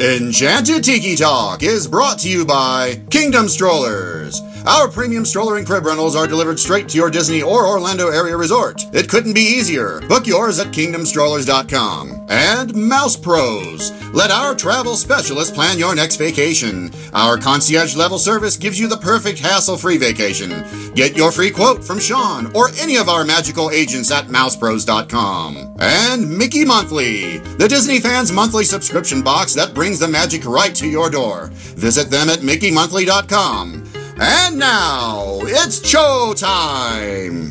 Enchanted Tiki Talk is brought to you by Kingdom Strollers. Our premium stroller and crib rentals are delivered straight to your Disney or Orlando area resort. It couldn't be easier. Book yours at kingdomstrollers.com. And Mouse Pros. Let our travel specialist plan your next vacation. Our concierge level service gives you the perfect hassle free vacation. Get your free quote from Sean or any of our magical agents at mousepros.com. And Mickey Monthly, the Disney fans' monthly subscription box that brings the magic right to your door. Visit them at mickeymonthly.com. And now, it's show time!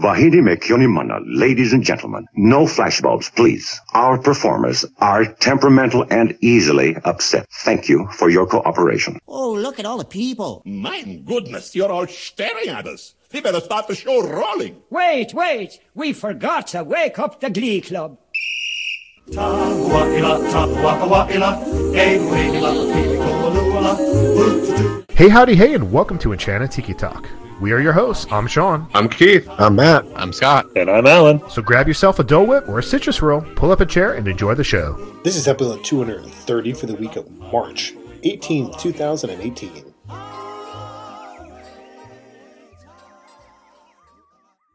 Vahidi Mekyonimana, ladies and gentlemen, no flashbulbs, please. Our performers are temperamental and easily upset. Thank you for your cooperation. Oh, look at all the people. My goodness, you're all staring at us. We better start the show rolling. Wait, wait. We forgot to wake up the Glee Club. Hey, howdy, hey, and welcome to Enchanted Tiki Talk. We are your hosts. I'm Sean. I'm Keith. I'm Matt. I'm Scott. And I'm Alan. So grab yourself a Dole Whip or a citrus roll, pull up a chair, and enjoy the show. This is episode 230 for the week of March 18th, 2018.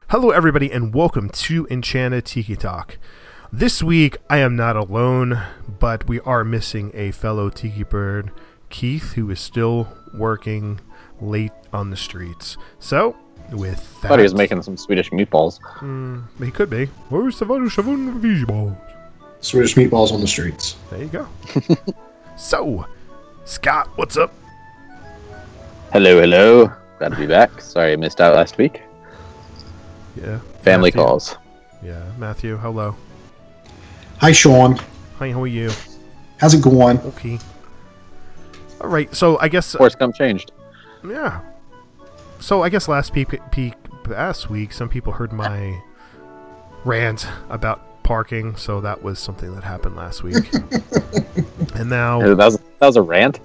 Hello, everybody, and welcome to Enchanted Tiki Talk. This week, I am not alone, but we are missing a fellow tiki bird, Keith, who is still working late on the streets. So, with that, I thought he was making some Swedish meatballs. Mm, he could be. Where's the meatballs? Swedish meatballs on the streets. There you go. so, Scott, what's up? Hello, hello. Glad to be back. Sorry I missed out last week. Yeah. Family Matthew. calls. Yeah, Matthew, hello. Hi, Sean. Hi, how are you? How's it going? Okay. All right, so I guess uh, Course, Gump changed. yeah. So I guess last peak, peak last week, some people heard my rant about parking, so that was something that happened last week. and now That was that was a rant.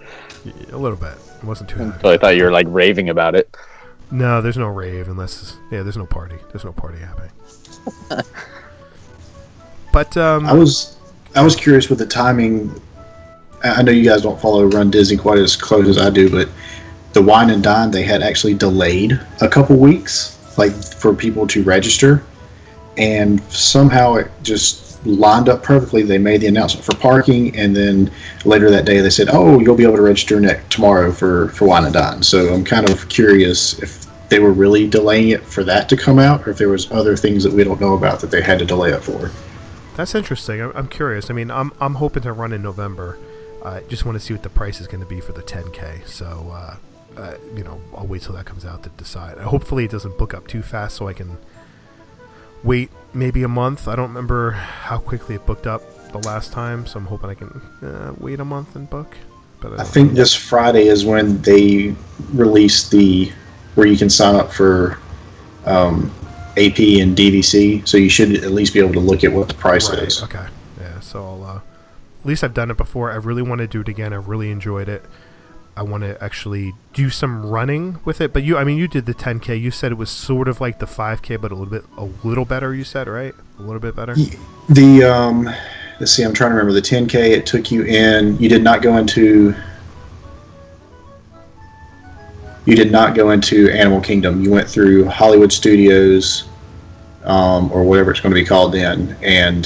a little bit. It wasn't too. Oh, heavy. So I thought you were like raving about it. No, there's no rave unless yeah, there's no party. There's no party happening. but um, I was I was curious with the timing. I know you guys don't follow Run Disney quite as close as I do, but the Wine and Dine they had actually delayed a couple weeks, like for people to register, and somehow it just lined up perfectly. They made the announcement for parking, and then later that day they said, "Oh, you'll be able to register next tomorrow for for Wine and Dine." So I'm kind of curious if they were really delaying it for that to come out, or if there was other things that we don't know about that they had to delay it for. That's interesting. I'm, I'm curious. I mean, I'm I'm hoping to run in November. I just want to see what the price is going to be for the 10k. So, uh, uh, you know, I'll wait till that comes out to decide. Hopefully, it doesn't book up too fast, so I can wait maybe a month. I don't remember how quickly it booked up the last time, so I'm hoping I can uh, wait a month and book. But I don't think know. this Friday is when they release the where you can sign up for um, AP and DVC. So you should at least be able to look at what the price Right, is. Okay. Yeah. So I'll. Uh, at least I've done it before. I really want to do it again. I really enjoyed it. I want to actually do some running with it. But you, I mean, you did the 10k. You said it was sort of like the 5k, but a little bit, a little better. You said right? A little bit better. The um, let's see, I'm trying to remember the 10k. It took you in. You did not go into. You did not go into Animal Kingdom. You went through Hollywood Studios, um, or whatever it's going to be called then, and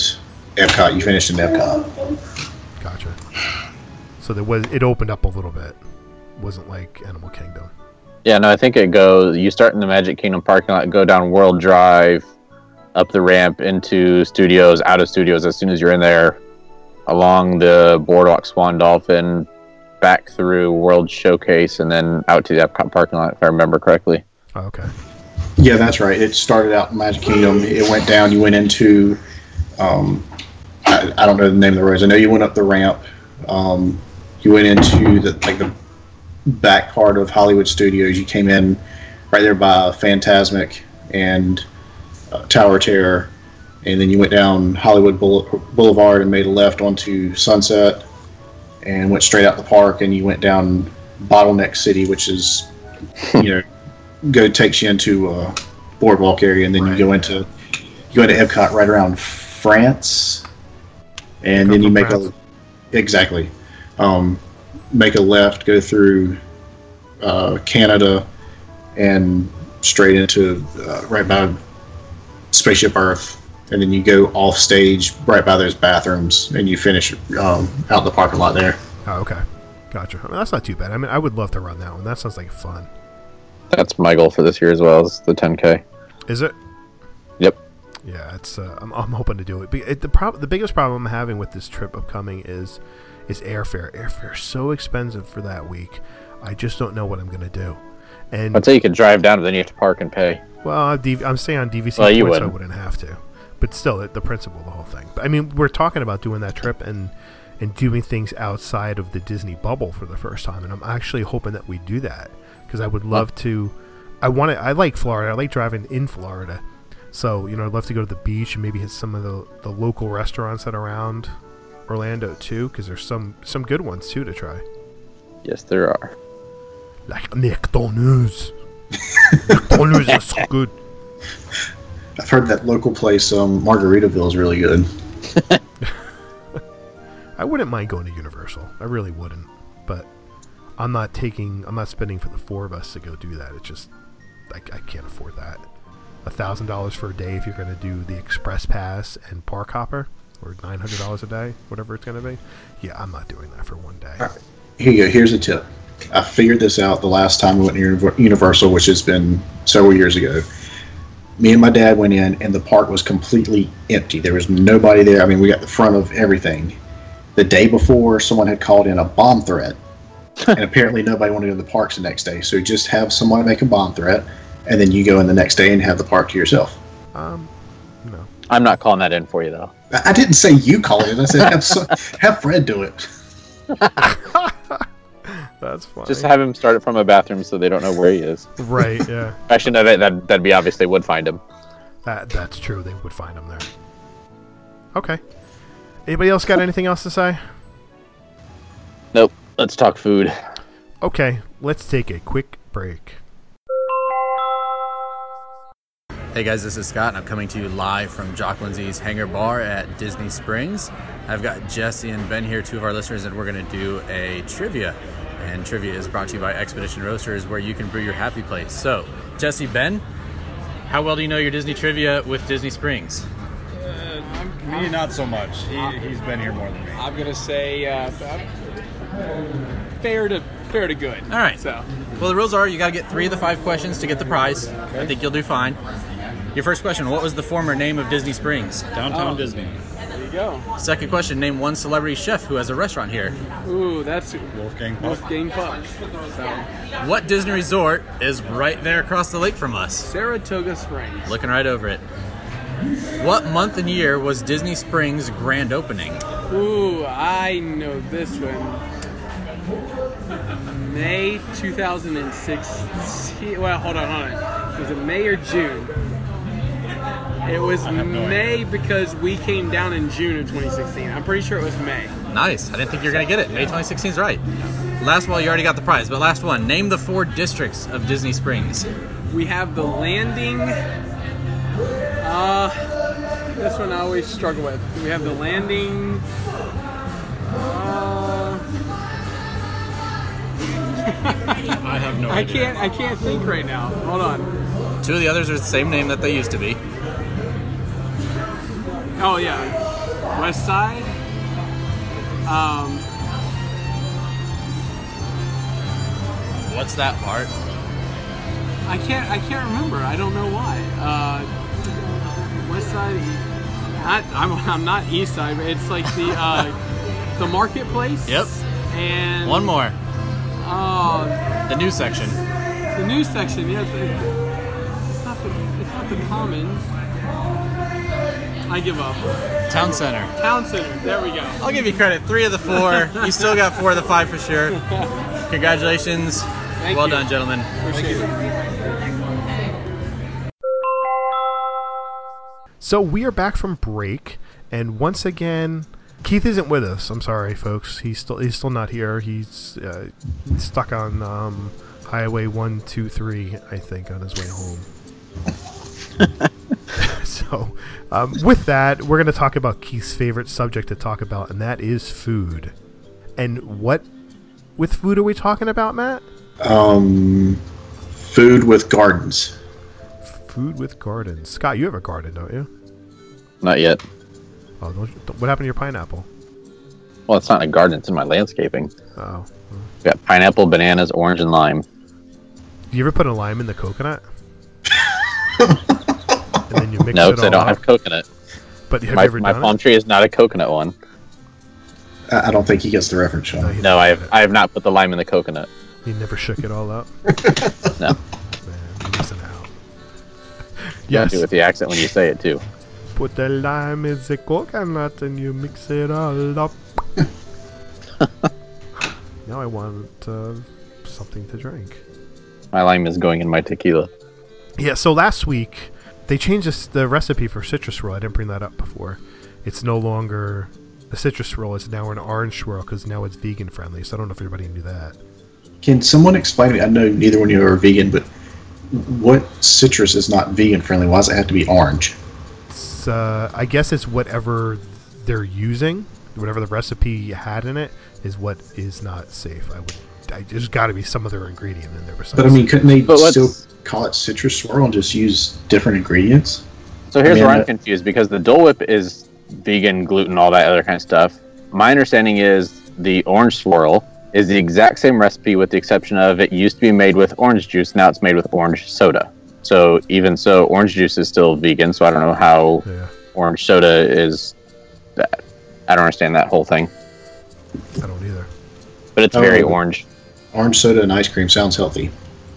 Epcot. You finished in Epcot. Gotcha. So there was it opened up a little bit. wasn't like Animal Kingdom. Yeah, no, I think it goes. You start in the Magic Kingdom parking lot, go down World Drive, up the ramp into studios, out of studios as soon as you're in there, along the Boardwalk Swan Dolphin, back through World Showcase, and then out to the Epcot parking lot, if I remember correctly. Oh, okay. Yeah, that's right. It started out in Magic Kingdom. It went down. You went into, um, I, I don't know the name of the roads. I know you went up the ramp. Um, you went into the like the back part of Hollywood Studios. You came in right there by Fantasmic and uh, Tower Terror, and then you went down Hollywood Boulevard and made a left onto Sunset, and went straight out the park. And you went down Bottleneck City, which is, you know, go takes you into a boardwalk area, and then you go into you go into Epcot right around France. and Come then you make France. a exactly um, make a left, go through uh, Canada, and straight into uh, right by Spaceship Earth, and then you go off stage right by those bathrooms, and you finish um, out in the parking lot there. Oh, okay. Gotcha. I mean, that's not too bad. I mean, I would love to run that one. That sounds like fun. That's my goal for this year as well as the 10k. Is it? Yep. Yeah, it's. Uh, I'm, I'm hoping to do it. But it, the prob- the biggest problem I'm having with this trip upcoming is is airfare. Airfare so expensive for that week. I just don't know what I'm gonna do. And I'd say you could drive down, but then you have to park and pay. well, I'm, DV- I'm staying on DVC Well, points, so I wouldn't. have to. But still, the, the principle, of the whole thing. But I mean, we're talking about doing that trip and and doing things outside of the Disney bubble for the first time, and I'm actually hoping that we do that because I would love to. I want to. I like Florida. I like driving in Florida. So you know, I'd love to go to the beach and maybe hit some of the the local restaurants that are around Orlando too, because there's some some good ones too to try, Yes, there are. like McDonald's. McDonald's is so good. I've heard that local place, um, Margaritaville, is really good. I wouldn't mind going to Universal. I really wouldn't. I'm not taking. I'm not spending for the four of us to go do that. It's just, I, I can't afford that. A thousand dollars for a day if you're going to do the Express Pass and Park Hopper, or nine hundred dollars a day, whatever it's going to be. Yeah, I'm not doing that for one day. Here you go. Here's a tip. I figured this out the last time we went to Universal, which has been several years ago. Me and my dad went in, and the park was completely empty. There was nobody there. I mean, we got the front of everything. The day before, someone had called in a bomb threat, and apparently nobody wanted to go to the parks the next day. So just have someone make a bomb threat, and then you go in the next day and have the park to yourself. Um, no. I'm not calling that in for you though. I I didn't say you call it. I said have, so, have Fred do it. That's fine. Just have him start it from a bathroom so they don't know where he is. right. Yeah. Actually, no, that, that that'd be obvious. They would find him. That that's true. They would find him there. Okay. Anybody else got anything else to say? Nope. Let's talk food. Okay, let's take a quick break. Hey guys, this is Scott, and I'm coming to you live from Jock Lindsay's Hangar Bar at Disney Springs. I've got Jesse and Ben here, two of our listeners, and we're going to do a trivia. And trivia is brought to you by Expedition Roasters, where you can brew your happy place. So, Jesse, Ben, how well do you know your Disney trivia with Disney Springs? Me, not so much. He, he's been here more than me. I'm gonna say uh, fair to fair to good. All right. So Well, the rules are you got to get three of the five questions to get the prize. I think you'll do fine. Your first question What was the former name of Disney Springs? Downtown Oh. Disney. there you go. Second question Name one celebrity chef who has a restaurant here. Ooh, that's Wolfgang Puck. Wolfgang Puck. So What Disney resort is right there across the lake from us? Saratoga Springs. Looking right over it. What month and year was Disney Springs grand opening? Ooh, I know this one. May 2006. Well, hold on, hold on. Was it May or June? It was May because we came down in June of 2016. I'm pretty sure it was May. Nice. I didn't think you were going to get it. May 2016 is right. Last one, you already got the prize, but last one. Name the four districts of Disney Springs. We have the landing. Uh, this one I always struggle with. We have the landing. I have no I idea. can't. I can't think right now. Hold on. Two of the others are the same name that they used to be. Oh yeah, West Side. Um, What's that part? I can't. I can't remember. I don't know why. Uh, West Side. Not, I'm, I'm not East Side, but it's like the uh, the marketplace. Yep. And One more. Oh, The news section. the news section. Yeah. the- It's not the. It's not the Commons. I give up. Town Center. Town Center. There we go. I'll give you credit. Three of the four. You still got four of the five for sure. Congratulations. Thank well you. done, gentlemen. Appreciate it. So we are back from break, and once again, Keith isn't with us. I'm sorry, folks. He's still he's still not here. He's uh, stuck on um, Highway One Two Three, I think, on his way home. so So, um, with that, we're going to talk about Keith's favorite subject to talk about, and that is food. And what with food are we talking about, Matt? Um, food with gardens. Food with gardens. Scott, you have a garden, don't you? Not yet. Oh, don't you- what happened to your pineapple? Well, it's not in a garden; it's in my landscaping. Oh, We got pineapple, bananas, orange, and lime. do you ever put a lime in the coconut? and then you mix No, it because all I don't up. have coconut. But have my you ever my done palm it? tree is not a coconut one. I I don't think he gets the reference, Sean. No, I have I have not put the lime in the coconut. He never shook it all up. No. Man, you're missing out. You Yes. do with the accent when you say it too. Put the lime in the coconut and you mix it all up. now I want uh, something to drink. My lime is going in my tequila. Yeah, so last week they changed this, the recipe for citrus roll. I didn't bring that up before. It's no longer a citrus roll. It's now an orange swirl because now it's vegan friendly. So I don't know if everybody knew that. Can someone explain to me? I know neither one of you are vegan, but what citrus is not vegan friendly? Why does it have to be orange? It's, uh, I guess it's whatever they're using, whatever the recipe had in it, is what is not safe. I would. I, there's got to be some other ingredient in there. Besides But I mean, couldn't they But still call it citrus swirl and just use different ingredients? So here's I mean, where I'm uh, confused because the Dole Whip is vegan, gluten, all that other kind of stuff. My understanding is the orange swirl is the exact same recipe with the exception of it used to be made with orange juice, now it's made with orange soda. So even so, orange juice is still vegan. So I don't know how Yeah. orange soda is. That. I don't understand that whole thing, I don't either. but it's very Oh. orange. Orange soda and ice cream sounds healthy.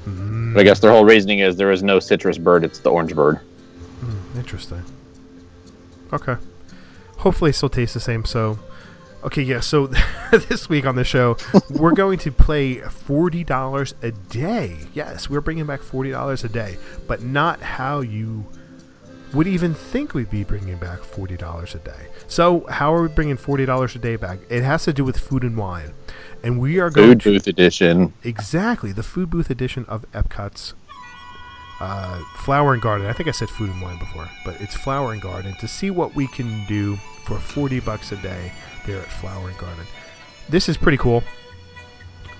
But I guess their whole reasoning is there is no citrus bird; it's the orange bird. Hmm, interesting. Okay. Hopefully, it still tastes the same. So, okay, yeah. So this week on the show, we're going to play forty dollars a day. Yes, we're bringing back forty dollars a day, but not how you would even think we'd be bringing back forty dollars a day. So, how are we bringing forty dollars a day back? It has to do with food and wine, and we are going Food to booth edition. Exactly, the food booth edition of Epcot's uh, Flower and Garden. I think I said food and wine before, but it's Flower and Garden to see what we can do for 40 bucks a day there at Flower and Garden. This is pretty cool.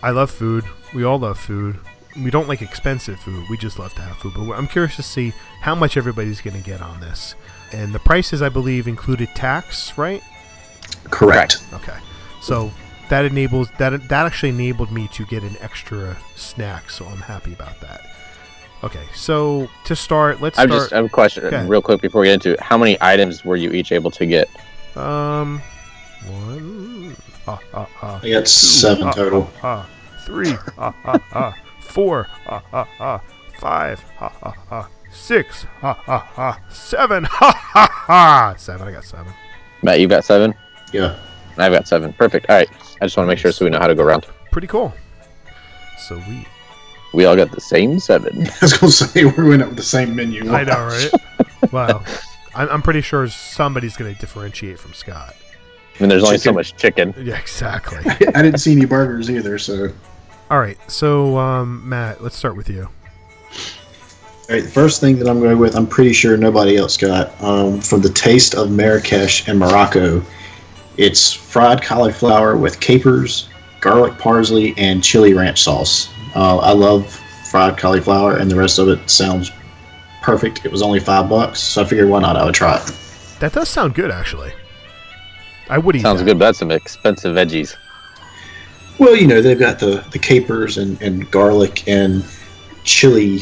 I love food. We all love food. We don't like expensive food. We just love to have food. But I'm curious to see how much everybody's going to get on this. And the prices, I believe, included tax, right? Correct. Okay. So that enables that that actually enabled me to get an extra snack, so I'm happy about that. Okay, so to start, let's I start. just I have a question, real quick, before we get into it. How many items were you each able to get? Um, ah, ah, ah, I got seven total. Ah, three, ah, ah, ah, four, ah, ah, ah, five, ah, ah, ah, six, ah, ah, ah, seven, ha, ha, ha, seven. I got seven. Matt, you've got seven. Yeah. I've got seven. Perfect. All right. I just want to make sure so we know how to go around. Pretty cool. So We We all got the same seven. I was going to say we went up with the same menu. I know, right? wow. I'm, I'm pretty sure somebody's going to differentiate from Scott. I mean, there's only so much chicken. Yeah, exactly. I didn't see any burgers either, so. All right, so um, Matt, let's start with you. All right, the first thing that I'm going with, I'm pretty sure nobody else got. Um, from the taste of Marrakesh and Morocco, it's fried cauliflower with capers, garlic parsley, and chili ranch sauce. Uh, I love fried cauliflower, and the rest of it sounds perfect. It was only five bucks, so I figured why not? I would try it. That does sound good, actually. I would eat Sounds that. good, but that's some expensive veggies. Well, you know, they've got the, the capers and, and garlic and chili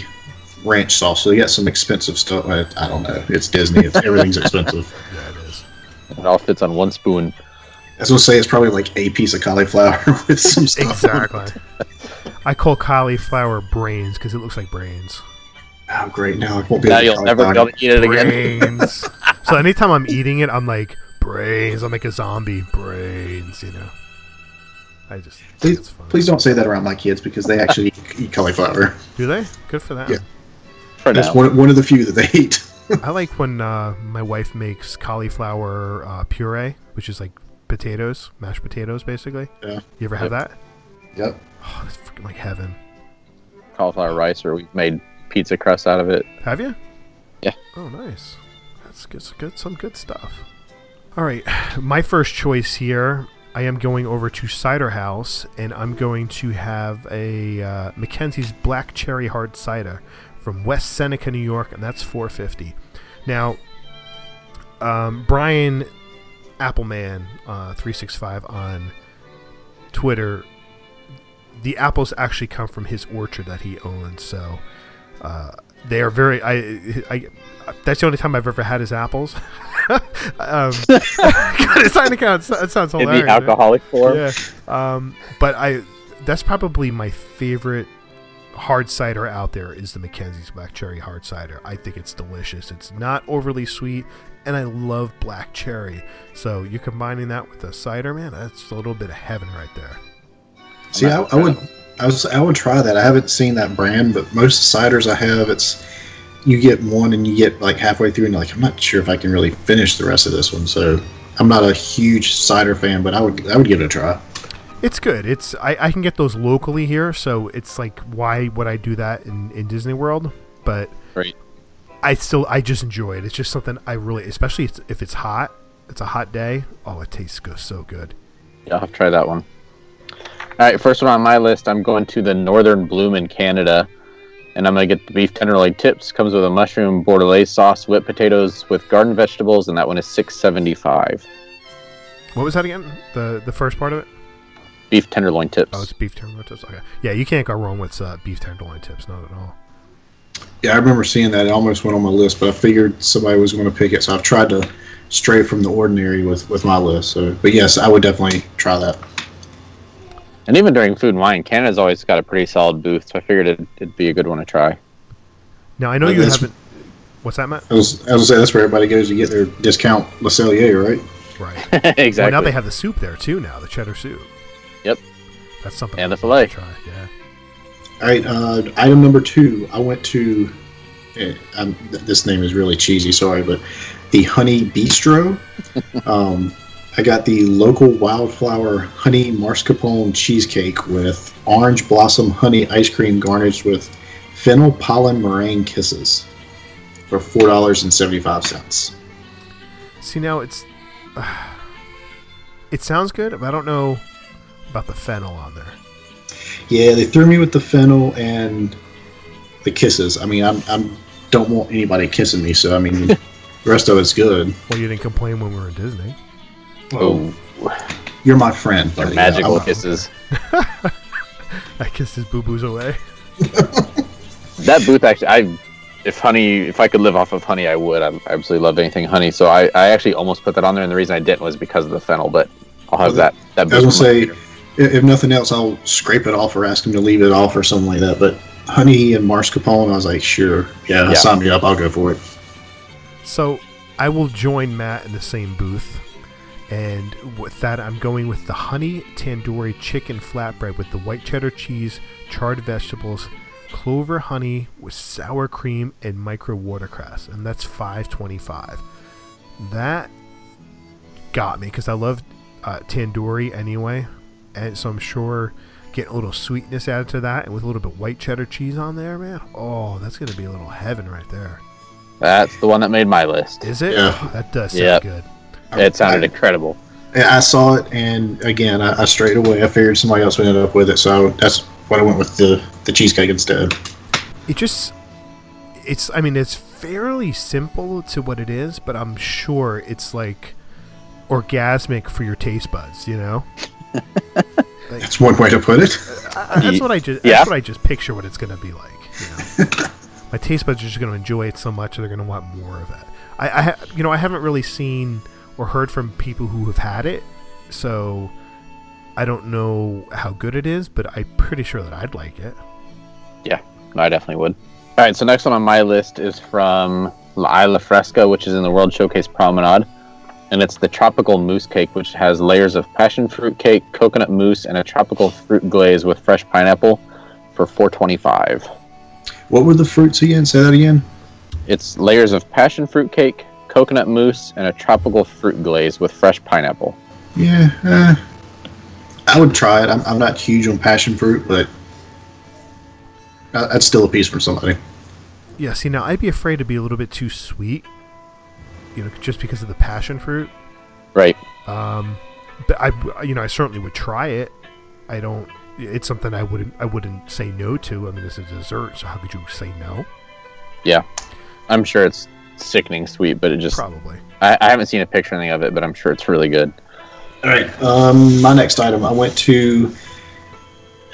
ranch sauce, so they got some expensive stuff. I, I don't know. It's Disney. It's, everything's expensive. Yeah, it is. It all fits on one spoon. I was gonna say it's probably like a piece of cauliflower with some stuff. on it. Exactly. I call cauliflower brains because it looks like brains. Oh, great! Now I won't be Now able you'll never be able to eat it again. So anytime I'm eating it, I'm like brains. I'm like a zombie. Brains. You know. I just. Please, it's fun. please don't say that around my kids because they actually eat- eat cauliflower. Do they? Good for them. Yeah. For That's now. one, one of the few that they eat. I like when uh, my wife makes cauliflower uh, puree, which is like potatoes, mashed potatoes, basically. Yeah. You ever have that? Yep. Oh, it's freaking like heaven. Cauliflower rice, or we've made pizza crust out of it. Have you? Yeah. Oh, nice. That's good, good, some good stuff. All right, my first choice here. I am going over to Cider House, and I'm going to have a uh, McKenzie's Black Cherry Hard Cider from West Seneca, New York, and that's 450. Now, um, Brian Appleman uh, 365 on Twitter. The apples actually come from his orchard that he owns, so uh, they are very. I, I that's the only time I've ever had his apples. um, God, it's to count. It sounds In hilarious. the alcoholic form. Yeah. Um, but I that's probably my favorite hard cider out there is the McKenzie's Black Cherry Hard Cider. I think it's delicious. It's not overly sweet, and I love black cherry. So you're combining that with a cider, man. That's a little bit of heaven right there. See, I, I would, I was, I would try that. I haven't seen that brand, but most ciders I have, it's you get one and you get like halfway through and you're like, I'm not sure if I can really finish the rest of this one. So I'm not a huge cider fan, but I would, I would give it a try. It's good. It's I, I can get those locally here, so it's like why would I do that in, in Disney World? But Right. I still I just enjoy it. It's just something I really, especially if- if it's hot. It's a hot day. Oh, it tastes good, so good. Yeah, I'll have to try that one. All right, first one on my list, I'm going to the Northern Bloom in Canada, and I'm going to get the beef tenderloin tips. Comes with a mushroom bordelaise sauce, whipped potatoes with garden vegetables, and that one is six seventy five. What was that again? The the first part of it? Beef tenderloin tips. Oh, it's beef tenderloin tips. Okay. Yeah, you can't go wrong with uh, beef tenderloin tips. Not at all. Yeah, I remember seeing that. It almost went on my list, but I figured somebody was going to pick it, so I've tried to stray from the ordinary with with my list. So, but yes, I would definitely try that. And even during Food and Wine, Canada's always got a pretty solid booth, so I figured it'd, it'd be a good one to try. Now I know But you haven't. What's that, Matt? I was, I was gonna say that's where everybody goes to get their discount Le Cellier, right? Right. exactly. Well, now they have the soup there too. Now the cheddar soup. Yep. That's something. And the filet. Try. Yeah. All right, uh, item number two. I went to. eh, th- this name is really cheesy. Sorry, but the Honey Bistro. um, I got the local wildflower honey mascarpone cheesecake with orange blossom honey ice cream garnished with fennel pollen meringue kisses for four dollars and seventy five cents. See now it's. it sounds good, but I don't know about the fennel on there. Yeah, they threw me with the fennel and the kisses. I mean, I'm, I'm don't want anybody kissing me, so I mean, the rest of it's good. Well, you didn't complain when we were in Disney. Oh, You're my friend. they're buddy. magical I'm- kisses. I kissed his boo boos away. That booth actually, I if honey, if I could live off of honey, I would. I absolutely love anything honey. So I, I actually almost put that on there, and the reason I didn't was because of the fennel. But I'll have that. That I was gonna say, computer. if nothing else, I'll scrape it off or ask him to leave it off or something like that. But honey and mascarpone, I was like, sure, yeah, Yeah. sign me up. I'll go for it. So I will join Matt in the same booth. And with that, I'm going with the honey tandoori chicken flatbread with the white cheddar cheese, charred vegetables, clover honey with sour cream, and micro watercress. And that's 5.25. That got me because I love uh, tandoori anyway, and so I'm sure getting a little sweetness added to that, and with a little bit white cheddar cheese on there, man. Oh, that's gonna be a little heaven right there. That's the one that made my list. Is it? Yeah. Oh, that does sound Yep. good. It sounded I, incredible. I saw it, and again, I, I strayed away. I figured somebody else would end up with it, so that's why I went with the the cheesecake instead. It just, it's. I mean, it's fairly simple to what it is, but I'm sure it's like orgasmic for your taste buds. You know, That's one way to put it. I, that's what I just. Yeah. That's what I just picture what it's gonna be like. You know? My taste buds are just gonna enjoy it so much, they're gonna want more of it. I, I, you know, I haven't really seen or heard from people who have had it, so I don't know how good it is, but I'm pretty sure that I'd like it. Yeah, I definitely would. All right, so next one on my list is from La Isla Fresca, which is in the World Showcase Promenade, and it's the tropical mousse cake, which has layers of passion fruit cake, coconut mousse, and a tropical fruit glaze with fresh pineapple for 425. What were the fruits again? Say that again. It's layers of passion fruit cake, coconut mousse, and a tropical fruit glaze with fresh pineapple. Yeah, uh, I would try it. I'm, I'm not huge on passion fruit, but that's still a piece from somebody. Yeah, see, now I'd be afraid to be a little bit too sweet. you know, just because of the passion fruit. Right. Um, but I, you know, I certainly would try it. I don't. It's something I wouldn't. I wouldn't say no to. I mean, it's a dessert, so how could you say no? Yeah, I'm sure it's sickening sweet, but it just Probably. I, I haven't seen a picture or anything of it, but I'm sure it's really good. All right. Um, my next item, I went to.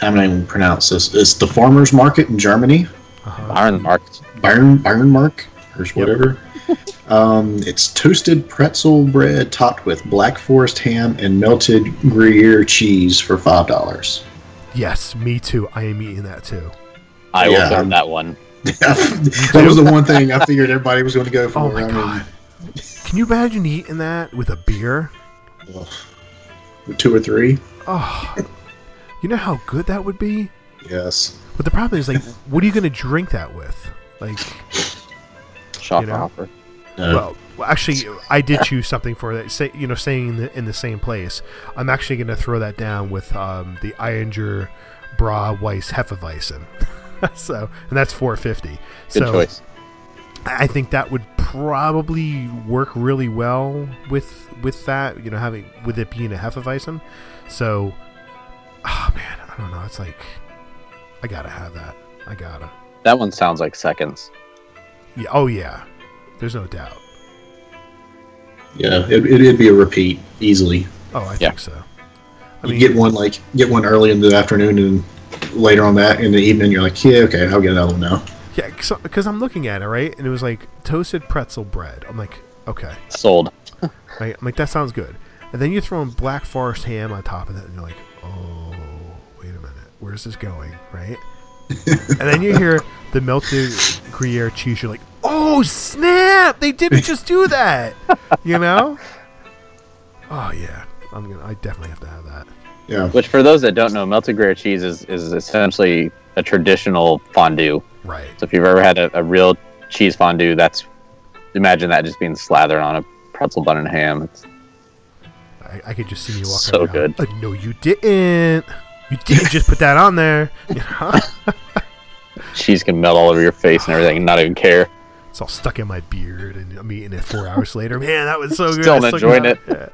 I'm not even pronounce this. It's the farmers market in Germany. uh iron Mark. Iron Ironmark or whatever. um, it's toasted pretzel bread topped with Black Forest ham and melted Gruyere cheese for five dollars. Yes, me too. I am eating that too. I will Yeah. grab that one. that was the one thing I figured everybody was going to go for. Oh my I God. Can you imagine eating that with a beer? mean, two or three. Oh, you know how good that would be. Yes. But the problem is, like, what are you going to drink that with? Like, Shop you know? hopper. Well, well, actually, I did choose something for that. Say, you know, staying in the, in the same place. I'm actually going to throw that down with um, the Ayinger Bra Weiss Hefeweizen. so, and that's 450. Good so, choice. I I think that would probably work really well with with that. You know, having with it being a Hefeweizen. So, oh man, I don't know. It's like I gotta have that. I gotta. That one sounds like seconds. Yeah. Oh yeah. There's no doubt. Yeah, it, it'd be a repeat easily. Oh, I Yeah. think so. I you mean, get one like get one early in the afternoon and later on that in the evening you're like, yeah, okay, I'll get another one now. Yeah, because I'm looking at it right, and it was like toasted pretzel bread. I'm like, okay, Sold. right? I'm like that sounds good. And then you throw in black forest ham on top of it, and you're like, oh, wait a minute, where's this going, right? and then you hear the melted Gruyere cheese. You're like, oh snap! They didn't just do that, you know? Oh yeah, I'm gonna. I definitely have to have that. Yeah. Which, for those that don't know, melted Gruyere cheese is, is essentially a traditional fondue. Right. So if you've ever had a, a real cheese fondue, that's imagine that just being slathered on a pretzel bun and ham. It's I, I could just see you walking So around. good. Like, no, you didn't. You didn't just put that on there. Cheese can melt all over your face and everything, and not even care. It's all stuck in my beard, and I'm eating it four hours later. Man, that was so good. Still enjoying it. Yeah.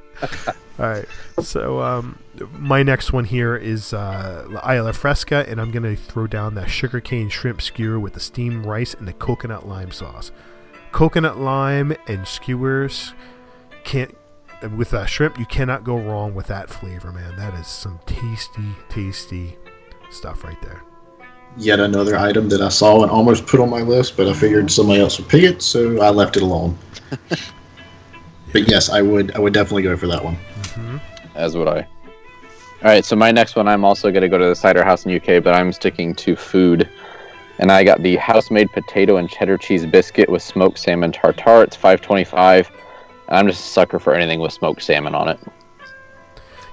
All right. So um, my next one here is uh, La Isla Fresca, and I'm gonna throw down that sugarcane shrimp skewer with the steamed rice and the coconut lime sauce. Coconut lime and skewers can't with uh, shrimp. You cannot go wrong with that flavor, man. That is some tasty, tasty stuff right there. Yet another item that I saw and almost put on my list, but I figured somebody else would pick it, so I left it alone. but yes, I would I would definitely go for that one. Mm-hmm. As would I. All right, so my next one, I'm also going to go to the cider house in UK, but I'm sticking to food. And I got the house-made potato and cheddar cheese biscuit with smoked salmon tartare. It's 5.25. I'm just a sucker for anything with smoked salmon on it.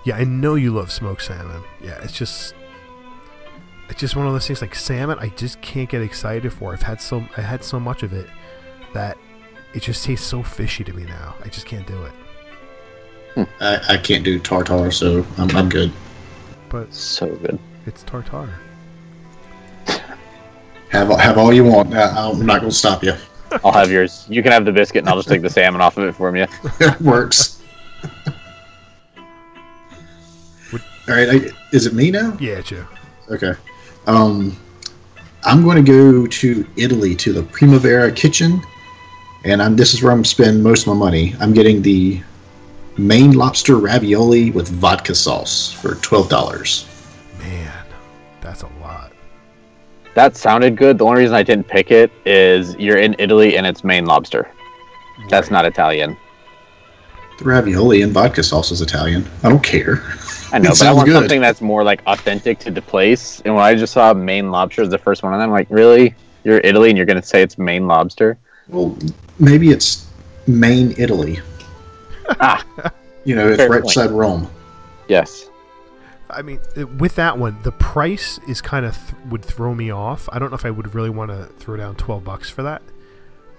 Yeah, I know you love smoked salmon. Yeah, it's just it's just one of those things like salmon I just can't get excited for. I've had so I had so much of it that it just tastes so fishy to me now. I just can't do it. I, I can't do tartar, so I'm, I'm good. But So good. it's tartar. Have have all you want. I, I'm not going to stop you. I'll have yours. You can have the biscuit, and I'll just take the salmon off of it for you. Works. all right, I, is it me now? Yeah, it's you. Okay. Um, I'm going to go to Italy to the Primavera Kitchen, and I'm this is where I'm spending most of my money. I'm getting the Maine lobster ravioli with vodka sauce for twelve dollars. Man, that's a lot. That sounded good. The only reason I didn't pick it is you're in Italy and it's Maine lobster. That's not Italian. The ravioli and vodka sauce is Italian. I don't care. I know, It but I want good. something that's more like authentic to the place. And when I just saw Maine lobster as the first one, and I'm like, really? You're Italy and you're going to say it's Maine lobster? Well, maybe it's Maine, Italy. Ah, You know, it's right point. beside Rome. yes. I mean, uh, with that one, the price is kind of th- would throw me off. I don't know if I would really want to throw down twelve bucks for that,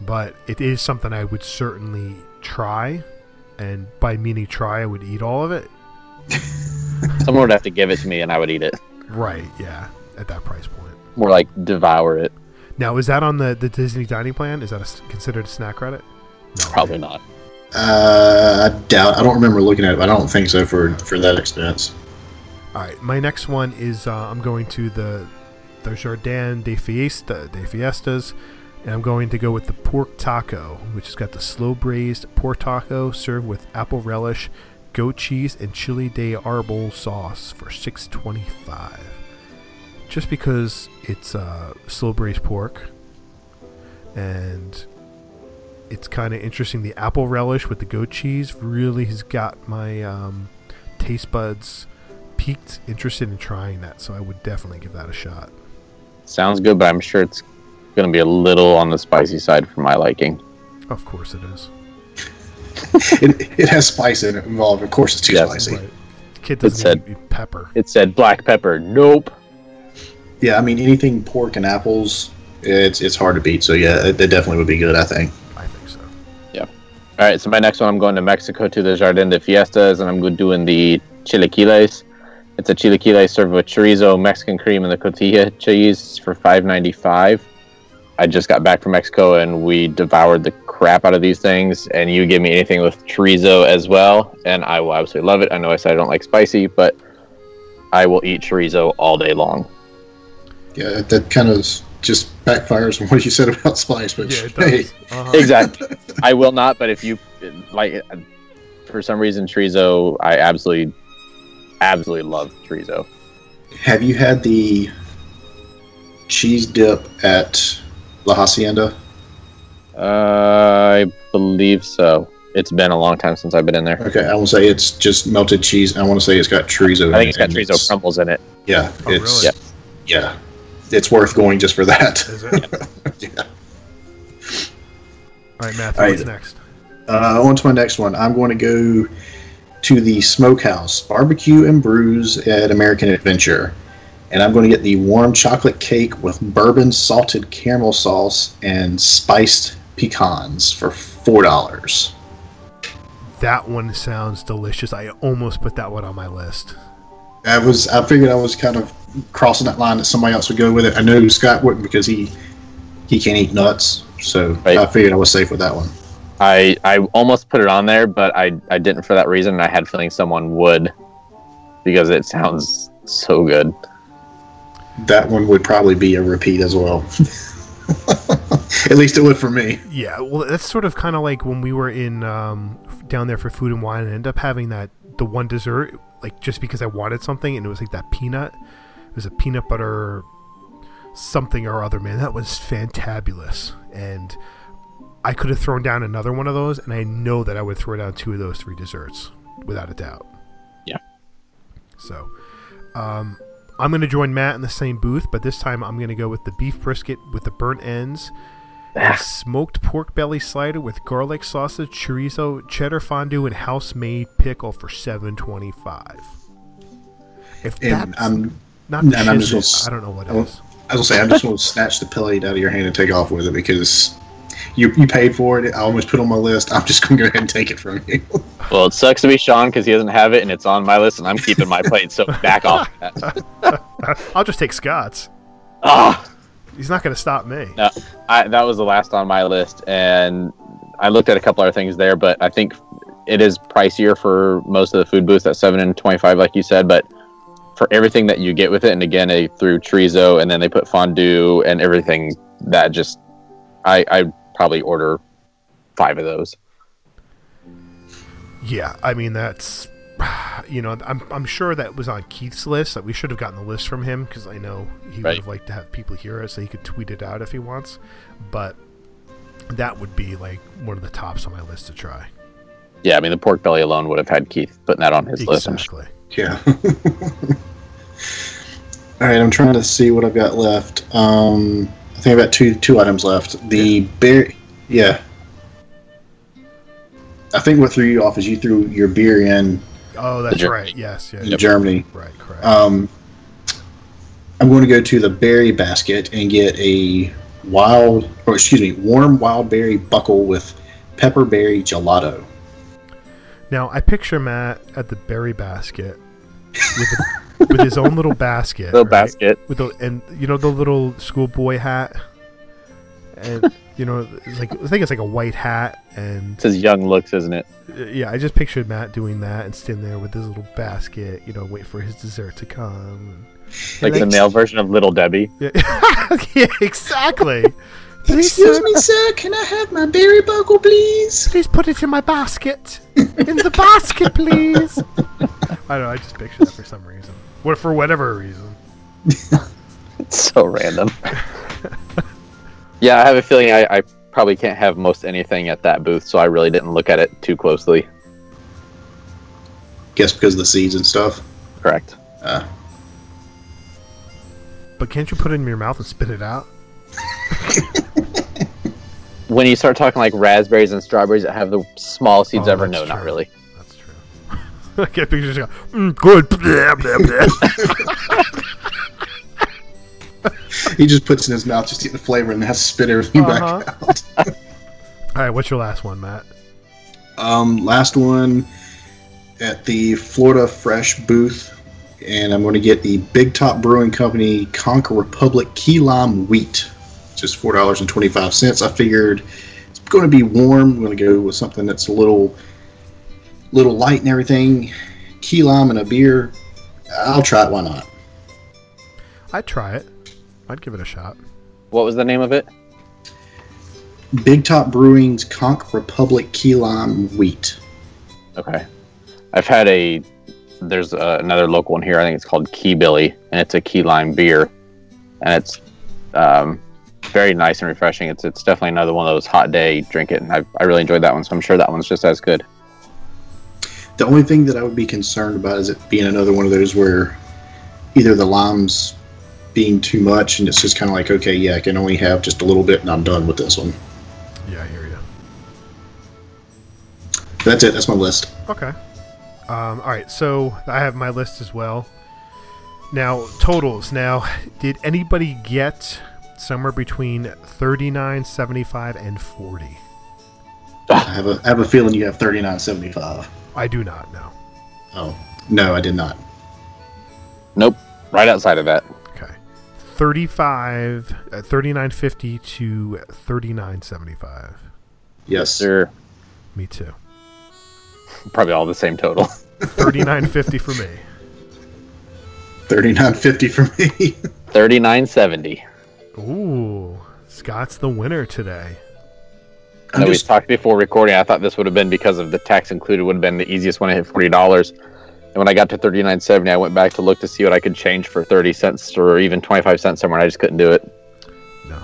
but it is something I would certainly try. And by meaning try, I would eat all of it. Someone would have to give it to me and I would eat it. Right? Yeah, at that price point. More like devour it. Now, is that on the, the Disney dining plan? Is that a s considered a snack credit? No, Probably not. Uh, I doubt. I don't remember looking at it, but I don't think so for for that expense. All right, my next one is uh, I'm going to the the Jardin de Fiesta de Fiestas, and I'm going to go with the pork taco, which has got the slow braised pork taco served with apple relish, goat cheese, and chili de arbol sauce for six twenty five. Just because it's uh, slow braised pork, and it's kind of interesting. The apple relish with the goat cheese really has got my um, taste buds peaked interested in trying that, so I would definitely give that a shot. Sounds good, but I'm sure it's going to be a little on the spicy side for my liking. Of course, it is. it, it has spice in it involved. Of course, it's too Yes. spicy. Right. Kid It doesn't said- eat pepper. It said black pepper. Nope. Yeah, I mean anything pork and apples, it's it's hard to beat. So yeah, it, it definitely would be good. I think. I think so. Yeah. All right, so my next one, I'm going to Mexico to the Jardin de Fiestas, and I'm go- doing the chilaquiles. It's a chilaquile served with chorizo, Mexican cream, and the cotija cheese for five ninety five. I just got back from Mexico, and we devoured the crap out of these things. And you give me anything with chorizo as well, and I will absolutely love it. I know I said I don't like spicy, but I will eat chorizo all day long. Yeah, that, that kind of just backfires on what you said about spice. But Yeah, it hey. Uh-huh. Exactly. I will not, but if you like, for some reason, chorizo, I absolutely, absolutely love chorizo. have you had the cheese dip at La Hacienda? Uh, I believe so. It's been a long time since I've been in there. Okay, I will say it's just melted cheese. I want to say it's got chorizo. I think it's it, got chorizo crumbles in it. Yeah, Oh, it's really? yeah, it's worth going just for that. Is it? yeah. All right, Matthew, All right. what's next? Uh, on to my next one. I'm going to go to the Smokehouse Barbecue and Brews at American Adventure. And I'm going to get the warm chocolate cake with bourbon salted caramel sauce and spiced pecans for $4. That one sounds delicious. I almost put that one on my list. I was I figured I was kind of crossing that line that somebody else would go with it. I know Scott wouldn't because he he can't eat nuts. So Right. I figured I was safe with that one. I I almost put it on there, but I I didn't for that reason. I had a feeling someone would, because it sounds so good. That one would probably be a repeat as well. At least it would for me. Yeah, well, that's sort of kind of like when we were in um, down there for food and wine and end up having that the one dessert, like just because I wanted something, and it was like that peanut. It was a peanut butter something or other, man. That was fantabulous, and I could have thrown down another one of those, and I know that I would throw down two of those three desserts without a doubt. Yeah. So, um, I'm going to join Matt in the same booth, but this time I'm going to go with the beef brisket with the burnt ends, a smoked pork belly slider with garlic sausage, chorizo, cheddar fondue, and house-made pickle for seven twenty-five. If And that's I'm not the and I'm just gonna it, s- I don't know what I will- is. I was gonna say I'm just gonna snatch the plate out of your hand and take off with it because you you paid for it. I almost put it on my list. I'm just gonna go ahead and take it from you. Well, it sucks to be Sean because he doesn't have it, and it's on my list, and I'm keeping my plate. So back off. That. I'll just take Scott's. Ah. He's not going to stop me. No, I, that was the last on my list, and I looked at a couple other things there, but I think it is pricier for most of the food booths at seven and twenty-five, like you said. But for everything that you get with it, and again, they threw chorizo, and then they put fondue and everything. That just, I I probably order five of those. Yeah, I mean that's, you know, I'm I'm sure that was on Keith's list. That we should have gotten the list from him because I know he would have liked to have people hear it so he could tweet it out if he wants. But that would be like one of the tops on my list to try. Yeah, I mean the pork belly alone would have had Keith putting that on his list. Exactly. Yeah. All right, I'm trying to see what I've got left. Um, I think I've got two two items left. The beer, yeah. I think what threw you off is you threw your beer in Oh, that's Germany. right. Yes, yeah, in Germany. right, correct. Um, I'm going to go to the berry basket and get a wild, or excuse me, warm wild berry buckle with pepperberry gelato. now I picture Matt at the berry basket with a, with his own little basket, Little right? basket. with the and you know the little schoolboy hat, and You know, it's like I think it's like a white hat and It's his young looks, isn't it? Uh, yeah, I just pictured Matt doing that and standing there with his little basket, you know, wait for his dessert to come. Like the male version of Little Debbie. Yeah, yeah exactly. Excuse me, sir. Can I have my berry buckle, please? Please put it in my basket. In the basket, please. I don't know. I just pictured that for some reason. What for whatever reason. It's so random. yeah, I have a feeling I, I probably can't have most anything at that booth, so I really didn't look at it too closely. Guess because of the seeds and stuff. Correct. Uh, But can't you put it in your mouth and spit it out? When you start talking like raspberries and strawberries that have the small seeds Oh, ever, that's no, not really. I can't picture just go, mm, good. Blah, blah, blah. he just puts it in his mouth just to get the flavor and has to spit everything Uh-huh. back out. All right, what's your last one, Matt? Um, last one at the Florida Fresh booth, and I'm going to get the Big Top Brewing Company Conch Republic Key Lime Wheat, just four dollars and twenty five cents. I figured it's going to be warm. I'm going to go with something that's a little, little light and everything. Key lime and a beer. I'll try it. Why not? I'd try it. I'd give it a shot. What was the name of it? Big Top Brewing's Conch Republic Key Lime Wheat. Okay. I've had a. There's uh, another local one here. I think it's called Key Billy, and it's a key lime beer, and it's um, very nice and refreshing. It's it's definitely another one of those hot day drink it, and I I really enjoyed that one. So I'm sure that one's just as good. The only thing that I would be concerned about is it being another one of those where either the lime's being too much and it's just kind of like, okay, yeah, I can only have just a little bit and I'm done with this one. Yeah, I hear you. That's it. That's my list. Okay. Um, all right, so I have my list as well. Now, totals. Now, did anybody get somewhere between 39, 75, and 40? I have a I have a feeling you have thirty nine seventy five. I do not know. Oh no, I did not. Nope, right outside of that. Okay. 35, uh, 39.50 to 39.75. Yes, sir. Me too. Probably all the same total. 39.50 for me. Thirty nine fifty for me. Thirty nine seventy. Ooh, Scott's the winner today. I know we talked before recording. I thought this would have been because of the tax included would have been the easiest one to hit forty dollars. And when I got to thirty nine seventy, I went back to look to see what I could change for thirty cents or even twenty five cents somewhere. And I just couldn't do it. No,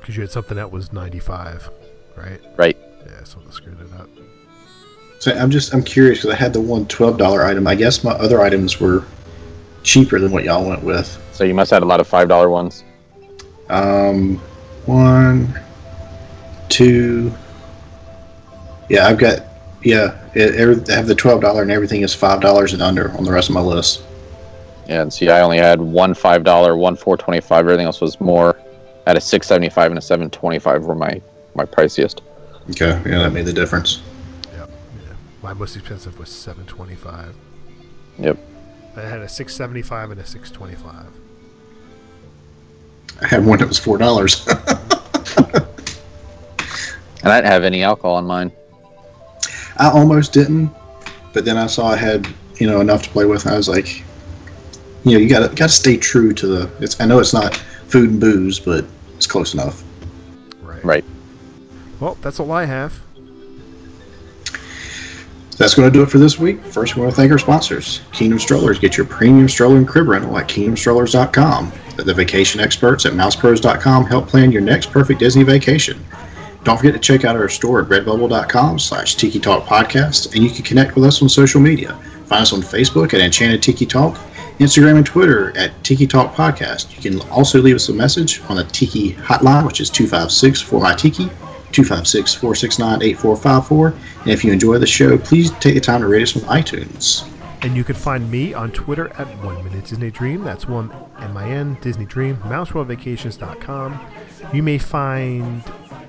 because you had something that was 95, right? Right. Yeah, someone screwed it up. So I'm just I'm curious because I had the one twelve dollar item. I guess my other items were cheaper than what y'all went with. So you must have had a lot of five dollar ones. Um, one, two. Yeah, I've got. Yeah, it, I have the twelve dollar and everything is five dollars and under on the rest of my list. Yeah, and see, I only had one five dollar, one four twenty five. Everything else was more. I had a six seventy five and a seven twenty five were my my priciest. Okay, yeah, that made the difference. Yep. Yeah. My most expensive was 725. Yep. I had a 675 and a 625. I had one that was four dollars. And I didn't have any alcohol in mine. I almost didn't, but then I saw I had you know enough to play with. And I was like, you know, you got to got to stay true to the. It's I know it's not food and booze, but it's close enough. Right. Right. Well, that's all I have. That's going to do it for this week. First, we want to thank our sponsors. Kingdom Strollers. Get your premium stroller and crib rental at kingdomstrollers.com. The vacation experts at mousepros.com help plan your next perfect Disney vacation. Don't forget to check out our store at redbubble.com slash Tiki Talk Podcast, and you can connect with us on social media. Find us on Facebook at Enchanted Tiki Talk, Instagram and Twitter at Tiki Talk Podcast. You can also leave us a message on the Tiki hotline, which is 256 4 my Tiki, 256 469 8454. And if you enjoy the show, please take the time to rate us on iTunes. And you can find me on Twitter at One Minute Disney Dream. That's one M I N Disney Dream. MouseWorldVacations.com. You may find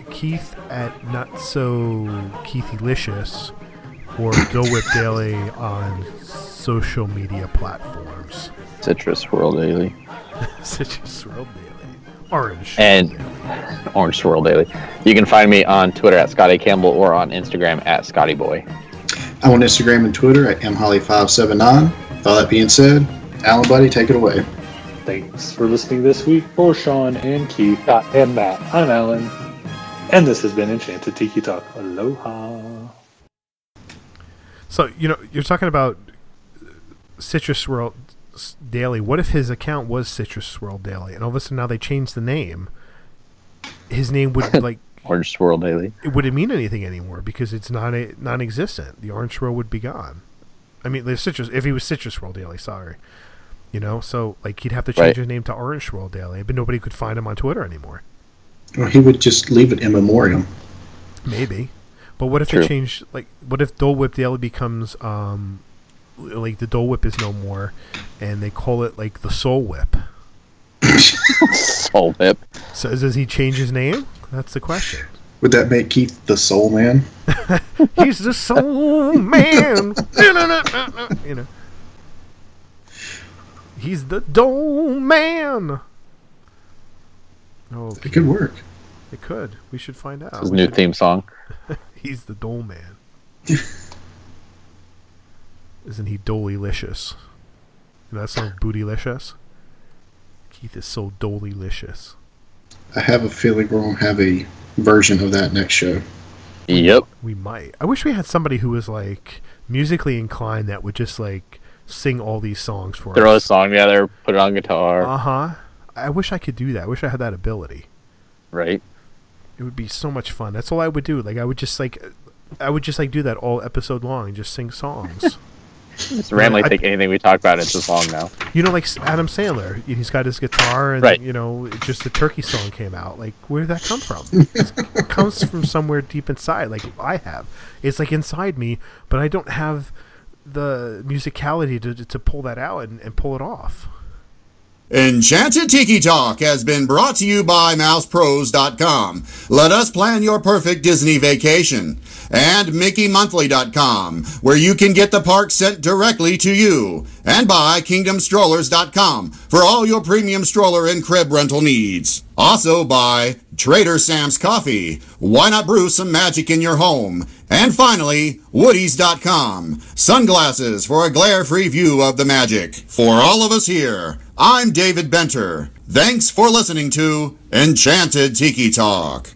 Keith at Not So Keithylicious or Dole Whip Daily on social media platforms. Citrus World Daily. Citrus World Daily. Orange. And Orange Swirl Daily. You can find me on Twitter at Scotty Campbell or on Instagram at Scotty Boy. I'm on Instagram and Twitter at mholly579. With all that being said, Alan Buddy, take it away. Thanks for listening this week for Sean and Keith and Matt. I'm Alan, and this has been Enchanted Tiki Talk. Aloha. So you know you're talking about Citrus World Daily. What if his account was Citrus World Daily, and all of a sudden now they changed the name? His name would like Orange Swirl Daily. It wouldn't mean anything anymore because it's not a non-existent. The Orange Swirl would be gone. I mean, the citrus. If he was Citrus Swirl Daily, sorry. You know, so like he'd have to change Right. his name to Orange Swirl Daily, but nobody could find him on Twitter anymore. Or he would just leave it in memoriam. Maybe. But what if True. they change like what if Dole Whip Daily becomes um like the Dole Whip is no more and they call it like the Soul Whip. Soul Whip. So does he change his name? That's the question. Would that make Keith the soul man? He's the soul man. you know. He's the Dole man. Oh, It could work. It could. We should find out. His new theme song. He's the Dole Man. Isn't he dolelicious? You know that song Bootylicious? Keith is so dolelicious. I have a feeling we're going to have a version of that next show. Yep. We might. I wish we had somebody who was like musically inclined that would just like sing all these songs for us. Throw a song together, put it on guitar. Uh huh. I wish I could do that. I wish I had that ability. right? It would be so much fun. That's all I would do. Like I would just like, I would just like do that all episode long and just sing songs. Just randomly I- take anything we talk about into a song now. You know, like Adam Sandler, he's got his guitar, and Right. you know, just the Turkey song came out. Like, where did that come from? It comes from somewhere deep inside, like I have. It's like inside me, but I don't have the musicality to to pull that out and, and pull it off. Enchanted Tiki Talk has been brought to you by MousePros.com. Let us plan your perfect Disney vacation. And MickeyMonthly.com, where you can get the park sent directly to you. And by KingdomStrollers.com for all your premium stroller and crib rental needs. Also by Trader Sam's Coffee. Why not brew some magic in your home? And finally, Woodies.com. Sunglasses for a glare-free view of the magic. For all of us here, I'm David Benter. Thanks for listening to Enchanted Tiki Talk.